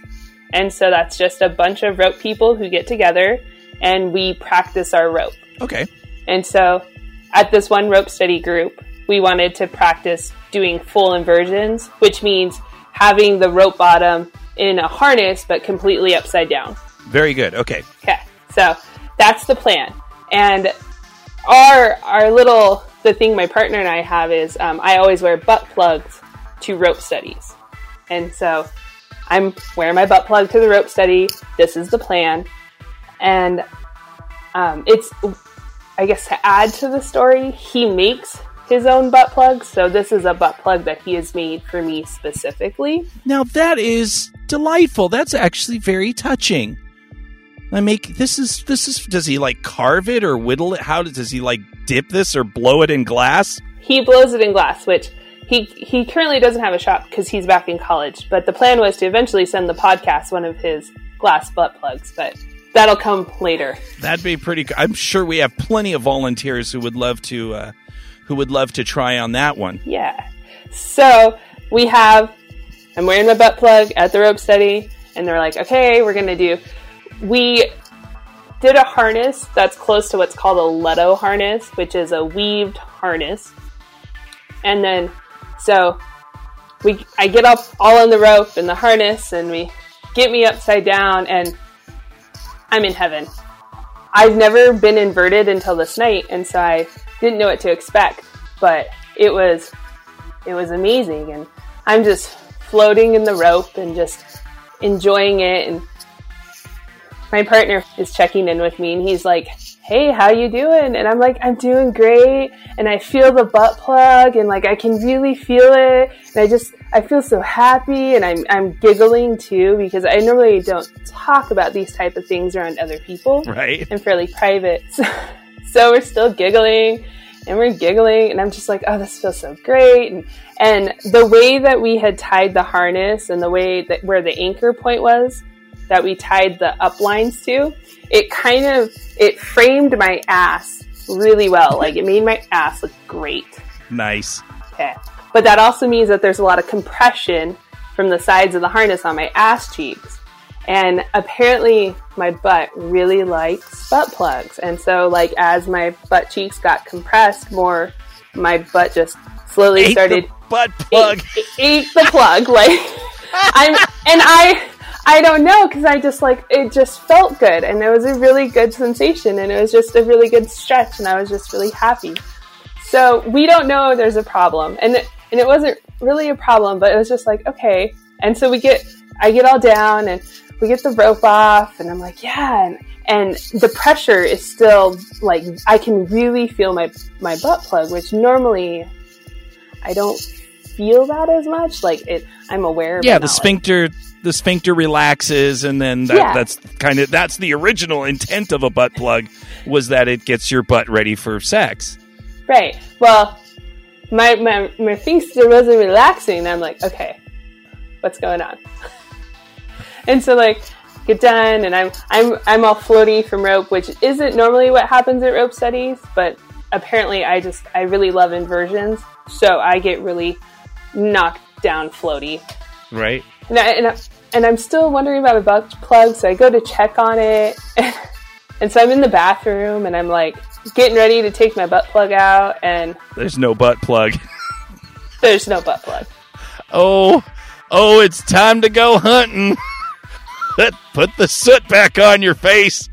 G: And so that's just a bunch of rope people who get together and we practice our rope.
C: Okay.
G: And so at this one rope study group, we wanted to practice doing full inversions, which means having the rope bottom in a harness but completely upside down.
C: Very good. Okay.
G: Okay, so that's the plan. And our our little the thing my partner and I have is um, I always wear butt plugs to rope studies, and so I'm wearing my butt plug to the rope study. This is the plan, and um, it's I guess to add to the story, he makes his own butt plugs. So this is a butt plug that he has made for me specifically.
C: Now that is delightful. That's actually very touching. I make this is this is does he like carve it or whittle it? How does, does he like dip this or blow it in glass?
G: he blows it in glass, which he he currently doesn't have a shop because he's back in college. But the plan was to eventually send the podcast one of his glass butt plugs, but that'll come later.
C: That'd be pretty. I'm sure we have plenty of volunteers who would love to, uh, who would love to try on that one.
G: Yeah. So we have. I'm wearing my butt plug at the rope study, and they're like, "Okay, we're gonna do." We did a harness that's close to what's called a Leto harness, which is a weaved harness. And then, so we, I get up all on the rope and the harness, and we get me upside down, and I'm in heaven. I've never been inverted until this night, and so I didn't know what to expect. But it was, it was amazing, and I'm just floating in the rope and just enjoying it. And my partner is checking in with me, and he's like, hey, how you doing? And I'm like, I'm doing great. And I feel the butt plug and like I can really feel it. And I just, I feel so happy and I'm, I'm giggling too because I normally don't talk about these type of things around other people.
C: Right.
G: I'm fairly private. So, so we're still giggling and we're giggling and I'm just like, oh, this feels so great. And, and the way that we had tied the harness and the way that where the anchor point was that we tied the up lines to, it kind of, it framed my ass really well. Like it made my ass look great.
C: Nice.
G: Okay. But that also means that there's a lot of compression from the sides of the harness on my ass cheeks. And apparently my butt really likes butt plugs. And so like as my butt cheeks got compressed more, my butt just slowly
C: Ate
G: started
C: butt plug.
G: ate, ate the plug. Like I'm and I I don't know because I just like it just felt good and it was a really good sensation and it was just a really good stretch and I was just really happy. So we don't know there's a problem and it, and it wasn't really a problem, but it was just like okay. And so we get I get all down and we get the rope off and I'm like yeah and and the pressure is still like I can really feel my my butt plug, which normally I don't feel that as much. Like it, I'm aware.
C: Yeah, the
G: not, like-
C: sphincter the sphincter relaxes and then that,
G: Yeah.
C: that's kind of that's the original intent of a butt plug was that it gets your butt ready for sex.
G: Right. Well, my my my sphincter wasn't relaxing. I'm like, okay, what's going on? and so like get done, and I'm I'm I'm all floaty from rope, which isn't normally what happens at rope studies, but apparently I just I really love inversions, so I get really knocked down floaty.
C: Right?
G: And, I, and, I, and I'm still wondering about a butt plug, so I go to check on it. and so I'm in the bathroom and I'm like getting ready to take my butt plug out, and
C: There's no butt plug.
G: there's no butt plug.
C: Oh, oh, it's time to go hunting. Put- Put the soot back on your face.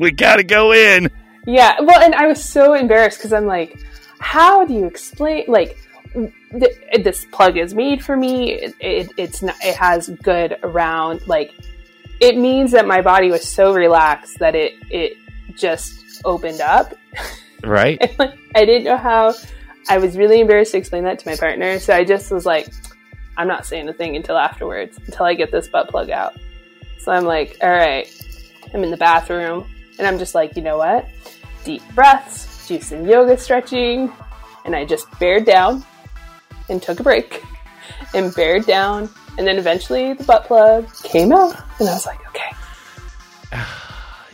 C: We got to go in.
G: Yeah, well, and I was so embarrassed because I'm like, how do you explain? Like, th- this plug is made for me. It, it, it's not. It has good around. Like, it means that my body was so relaxed that it it just opened up.
C: Right?
G: I didn't know how. I was really embarrassed to explain that to my partner, so I just was like, I'm not saying a thing until afterwards, until I get this butt plug out. So I'm like, all right, I'm in the bathroom, and I'm just like, you know what? Deep breaths, do some yoga stretching, and I just bared down and took a break and bared down, and then eventually the butt plug came out, and I was like, okay,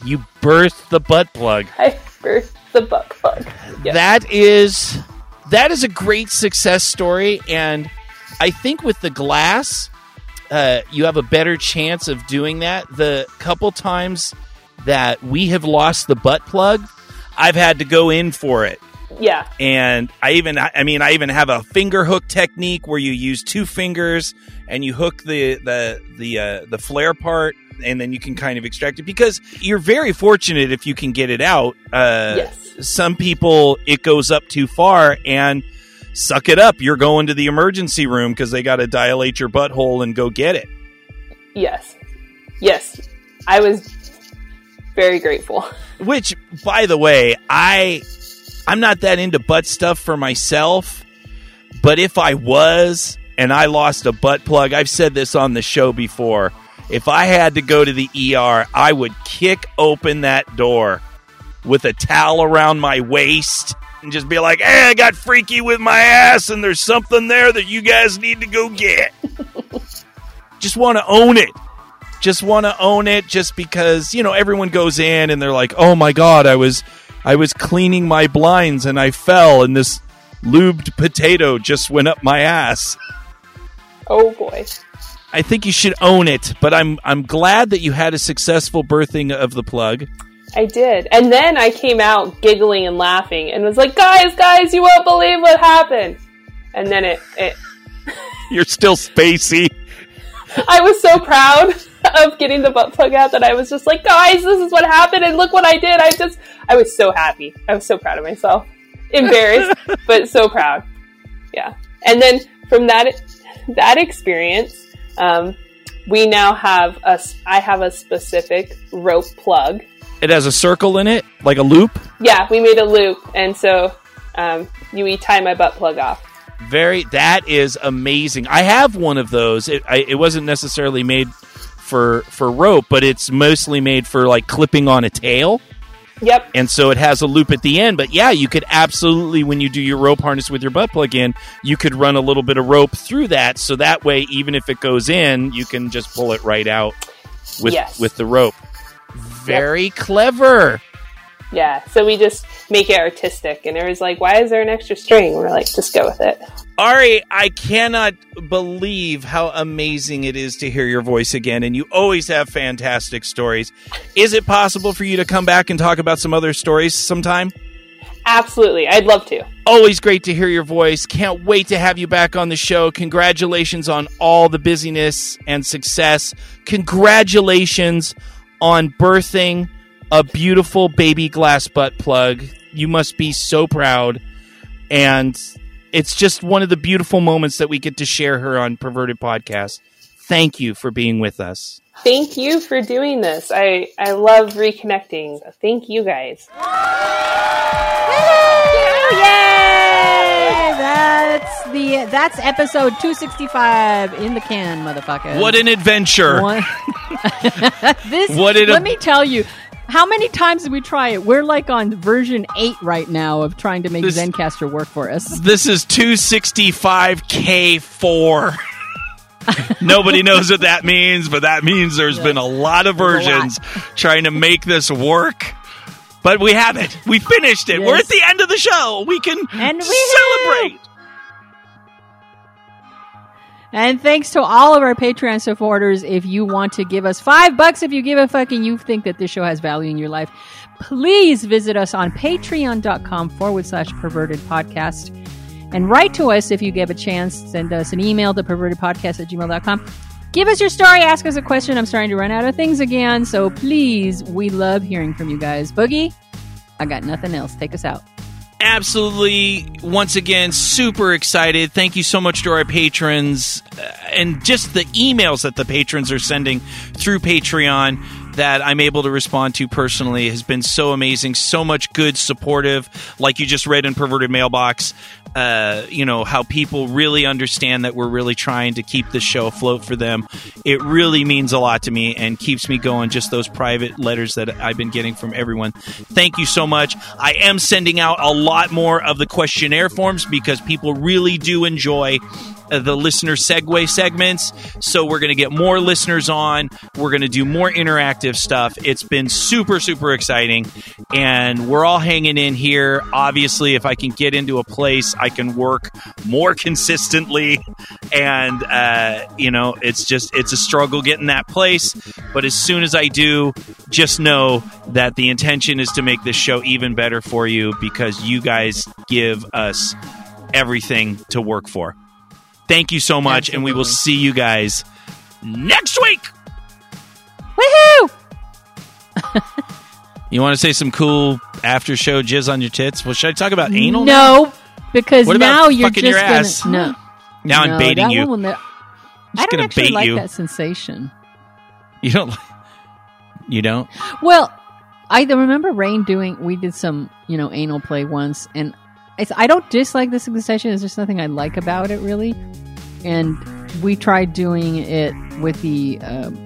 C: You birthed the butt plug.
G: I birthed the butt plug. Yes.
C: That is that is a great success story and I think with the glass uh, you have a better chance of doing that. The couple times that we have lost the butt plug, I've had to go in for it.
G: Yeah,
C: and I even I mean I even have a finger hook technique where you use two fingers and you hook the the the uh, the flare part and then you can kind of extract it because you're very fortunate if you can get it out. Uh,
G: Yes.
C: Some people it goes up too far and suck it up. You're going to the emergency room because they got to dilate your butthole and go get it.
G: yes, yes. I was very grateful.
C: Which, by the way, I I'm not that into butt stuff for myself, but if I was and I lost a butt plug, I've said this on the show before. If I had to go to the ER, I would kick open that door with a towel around my waist and just be like, "Hey, I got freaky with my ass, and there's something there that you guys need to go get." just want to own it just want to own it just because you know everyone goes in and they're like oh my god i was i was cleaning my blinds and i fell and this lubed potato just went up my ass
G: Oh boy.
C: i think you should own it but i'm i'm glad that you had a successful birthing of the plug
G: I did. And then I came out giggling and laughing and was like, guys, guys, you won't believe what happened. And then it, it
C: you're still spacey
G: I was so proud of getting the butt plug out that I was just like, guys, this is what happened and look what I did. I just, I was so happy. I was so proud of myself. Embarrassed, but so proud. Yeah. And then from that, that experience, um, we now have a, I have a specific rope plug
C: It has a circle in it, like a loop.
G: Yeah, we made a loop, and so um, you tie my butt plug off.
C: Very. That is amazing. I have one of those. It, I, it wasn't necessarily made for for rope, but it's mostly made for like clipping on a tail.
G: Yep.
C: and so it has a loop at the end. But yeah, you could absolutely, when you do your rope harness with your butt plug in, you could run a little bit of rope through that, so that way, even if it goes in, you can just pull it right out with
G: Yes.
C: with the rope. Very clever.
G: Yeah. So we just make it artistic, and it was like, why is there an extra string? We're like, just go with it.
C: Ari, I cannot believe how amazing it is to hear your voice again, and you always have fantastic stories. Is it possible for you to come back and talk about some other stories sometime?
G: Absolutely, I'd love to.
C: Always great to hear your voice. Can't wait to have you back on the show. Congratulations on all the busyness and success. Congratulations on birthing a beautiful baby glass butt plug. You must be so proud. And it's just one of the beautiful moments that we get to share her on Perverted Podcast. Thank you for being with us.
G: Thank you for doing this. I I love reconnecting. Thank you guys.
D: Yay! That's the that's episode 265 in the can, motherfucker.
C: What an adventure.
D: One- this
C: What did a-
D: let me tell you how many times did we try it? We're like on version 8 right now of trying to make
C: This-
D: Zencastr work for us.
C: This is 265K4. Nobody knows what that means, but that means there's been a lot of
D: a lot.
C: versions trying to make this work. But we have it. We finished it. We're at the end of the show. We can
D: And we
C: celebrate.
D: And thanks to all of our Patreon supporters. If you want to give us five bucks, if you give a fucking, you think that this show has value in your life, please visit us on patreon.com forward slash perverted podcast. And write to us if you give a chance. Send us an email to pervertedpodcast at gmail.com. Give us your story. Ask us a question. I'm starting to run out of things again. So please, we love hearing from you guys. Boogie, I got nothing else. Take us out.
C: Absolutely once again super excited. Thank you so much to our patrons uh, and just the emails that the patrons are sending through patreon that i'm able to respond to personally has been so amazing so much good supportive like you just read in perverted mailbox uh, you know how people really understand that we're really trying to keep the show afloat for them. It really means a lot to me and keeps me going just those private letters that i've been getting from everyone. Thank you so much. I am sending out a lot more of the questionnaire forms because people really do enjoy the listener segue segments. So we're going to get more listeners on. We're going to do more interactive stuff. It's been super super exciting. And we're all hanging in here. Obviously if i can get into a place i can work more consistently. And uh, you know it's just it's a struggle getting that place. But as soon as i do just know that the intention is to make this show even better for you because you guys give us everything to work for thank you so much and we will see you guys next week
D: Woohoo!
C: you want to say some cool after show jizz on your tits well should i talk about anal
D: No, because
C: What about
D: now you're
C: fucking
D: just
C: your
D: gonna
C: ass?
D: no.
C: now
D: no,
C: i'm baiting you
D: one will ne-
C: I'm
D: I don't
C: gonna
D: actually
C: bait
D: like
C: you
D: that sensation.
C: you don't like you don't
D: Well, I remember Rain doing. We did some, you know, anal play once, and it's. I don't dislike this extension. There's just nothing I like about it, really. And we tried doing it with the. Um,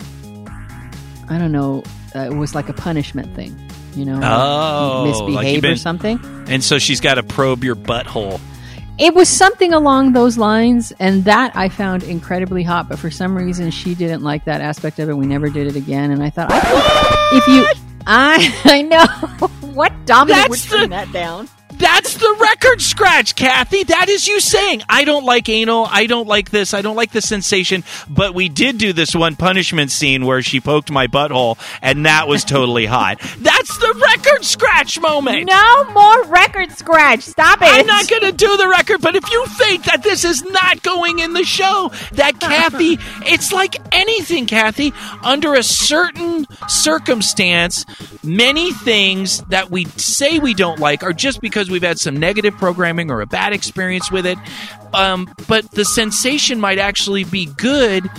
D: I don't know. Uh, it was like a punishment thing, you know.
C: Oh, like
D: misbehave
C: you've been-
D: or something.
C: and so she's got to probe your butthole
D: It was something along those lines, and that I found incredibly hot. But for some reason, she didn't like that aspect of it. We never did it again, and I thought, I if you, I, I know what Dominic would
C: That's
D: turn
C: the-
D: that down.
C: That's the record scratch, Kathy. That is you saying, I don't like anal. I don't like this. I don't like the sensation. But we did do this one punishment scene where she poked my butthole, and that was totally hot. That's the record scratch moment.
D: No more record scratch. Stop it.
C: I'm not going to do the record, but if you think that this is not going in the show, that Kathy, it's like anything, Kathy. Under a certain circumstance, many things that we say we don't like are just because we've had some negative programming or a bad experience with it. Um, but the sensation might actually be good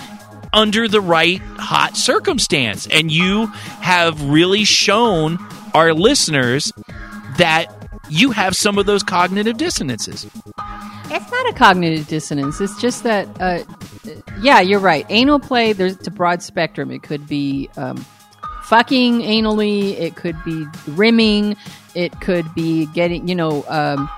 C: under the right hot circumstance. And you have really shown our listeners that you have some of those cognitive dissonances.
D: It's not a cognitive dissonance. It's just that, uh, yeah, you're right. Anal play, there's a broad spectrum. It could be um, fucking anally. It could be rimming. It could be getting, you know, um,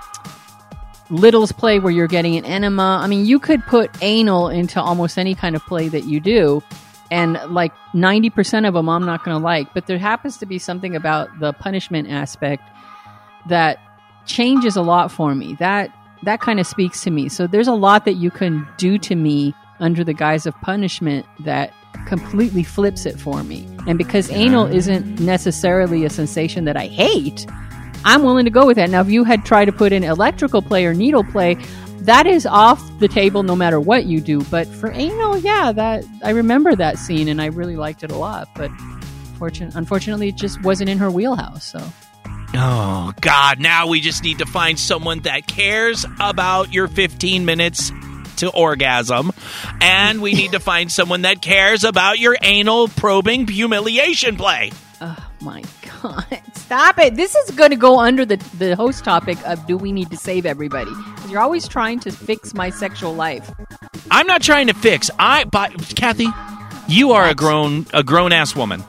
D: littles play where you're getting an enema. I mean, you could put anal into almost any kind of play that you do. And like 90% of them, I'm not going to like. But there happens to be something about the punishment aspect that changes a lot for me. That that kind of speaks to me. So there's a lot that you can do to me under the guise of punishment that completely flips it for me. And because anal isn't necessarily a sensation that I hate, I'm willing to go with that. Now, if you had tried to put in electrical play or needle play, that is off the table no matter what you do. But for anal, yeah, that I remember that scene and I really liked it a lot. But fortune, unfortunately, it just wasn't in her wheelhouse. So
C: Oh, God. Now we just need to find someone that cares about your 15 minutes to orgasm. And we need to find someone that cares about your anal probing humiliation play.
D: Oh my god! Stop it! This is going to go under the the host topic of do we need to save everybody? You're always trying to fix my sexual life.
C: I'm not trying to fix. I, but Kathy, you are a grown a grown ass woman.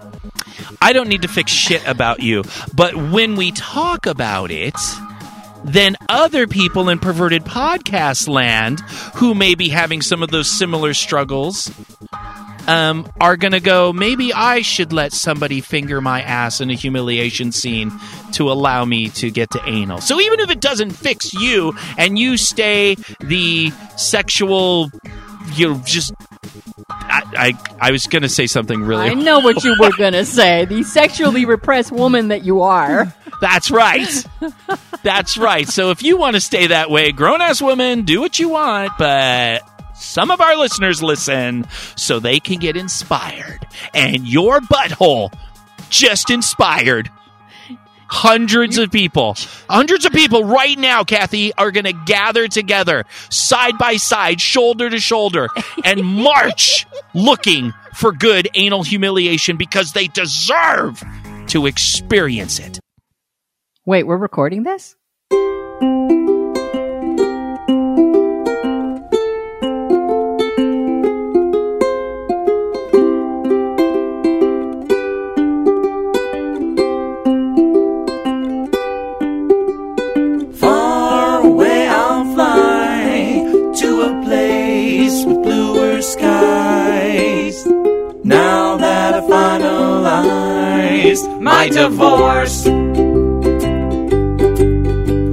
C: I don't need to fix shit about you. But when we talk about it, then other people in perverted podcast land who may be having some of those similar struggles um, are going to go, maybe I should let somebody finger my ass in a humiliation scene to allow me to get to anal. So even if it doesn't fix you and you stay the sexual, you know, just. I, I, I was going to say something really.
D: I know what you were going to say. The sexually repressed woman that you are.
C: That's right. That's right. So if you want to stay that way, grown ass women, do what you want, but some of our listeners listen so they can get inspired. And your butthole just inspired hundreds of people. Hundreds of people right now, Kathy, are going to gather together side by side, shoulder to shoulder, and march looking for good anal humiliation because they deserve to experience it.
D: Wait, we're recording this?
H: My divorce,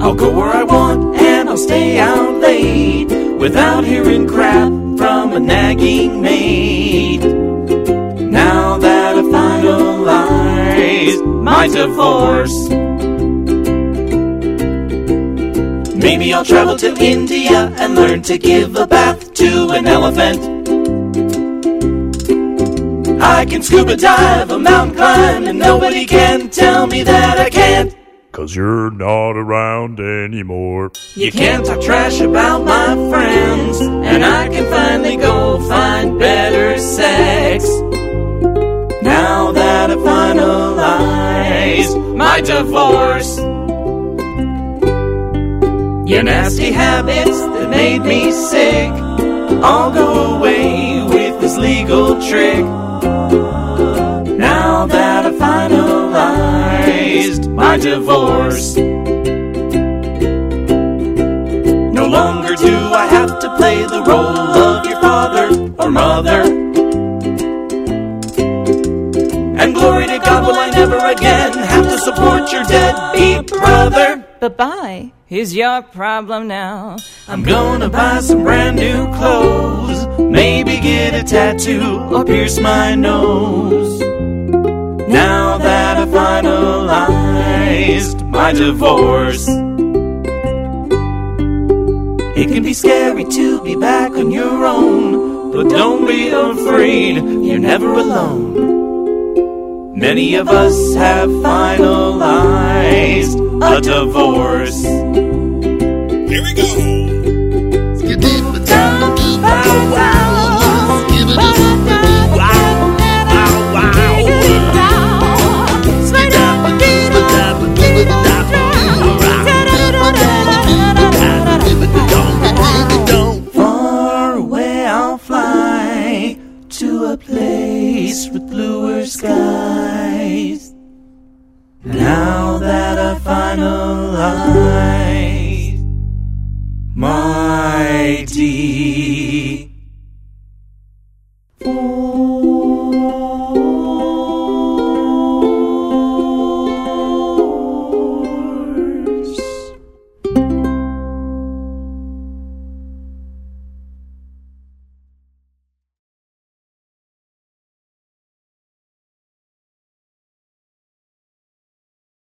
H: I'll go where I want and I'll stay out late without hearing crap from a nagging maid. Now that I've finalized my divorce. Maybe I'll travel to India and learn to give a bath to an elephant. I can scuba dive, a mountain climb, and nobody can tell me that I can't.
B: Cause you're not around anymore.
H: You can't talk trash about my friends, and I can finally go find better sex. Now that I finalized my divorce. Your nasty habits that made me sick all go away with this legal trick. Finalized my divorce. No longer do I have to play the role of your father or mother. And glory to God, will I never again have to support your deadbeat brother.
I: Bye bye. Here's your problem now.
H: I'm gonna buy some brand new clothes, maybe get a tattoo or pierce my nose. Now that I finalized my divorce, it can be scary to be back on your own, but don't be afraid, you're never alone. Many of us have finalized a divorce.
A: Here we go.